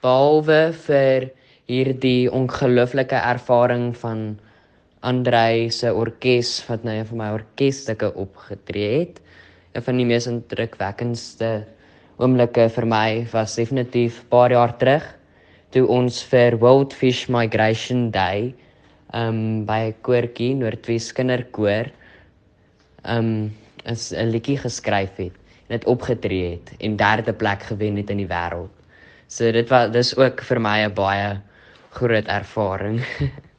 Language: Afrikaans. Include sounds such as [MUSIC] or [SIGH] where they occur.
behalwe vir hierdie ongelooflike ervaring van Andrei se orkes wat nou vir my orkesstukke opgetree het. Een van die mees indrukwekkendste oomblikke vir my was definitief paar jaar terug toe ons vir World Fish Migration Day um by 'n koortjie Noordwes Kinderkoor um is 'n liedjie geskryf het en dit opgetree het en derde plek gewen het in die wêreld. So dit was dis ook vir my 'n baie groot ervaring. [LAUGHS]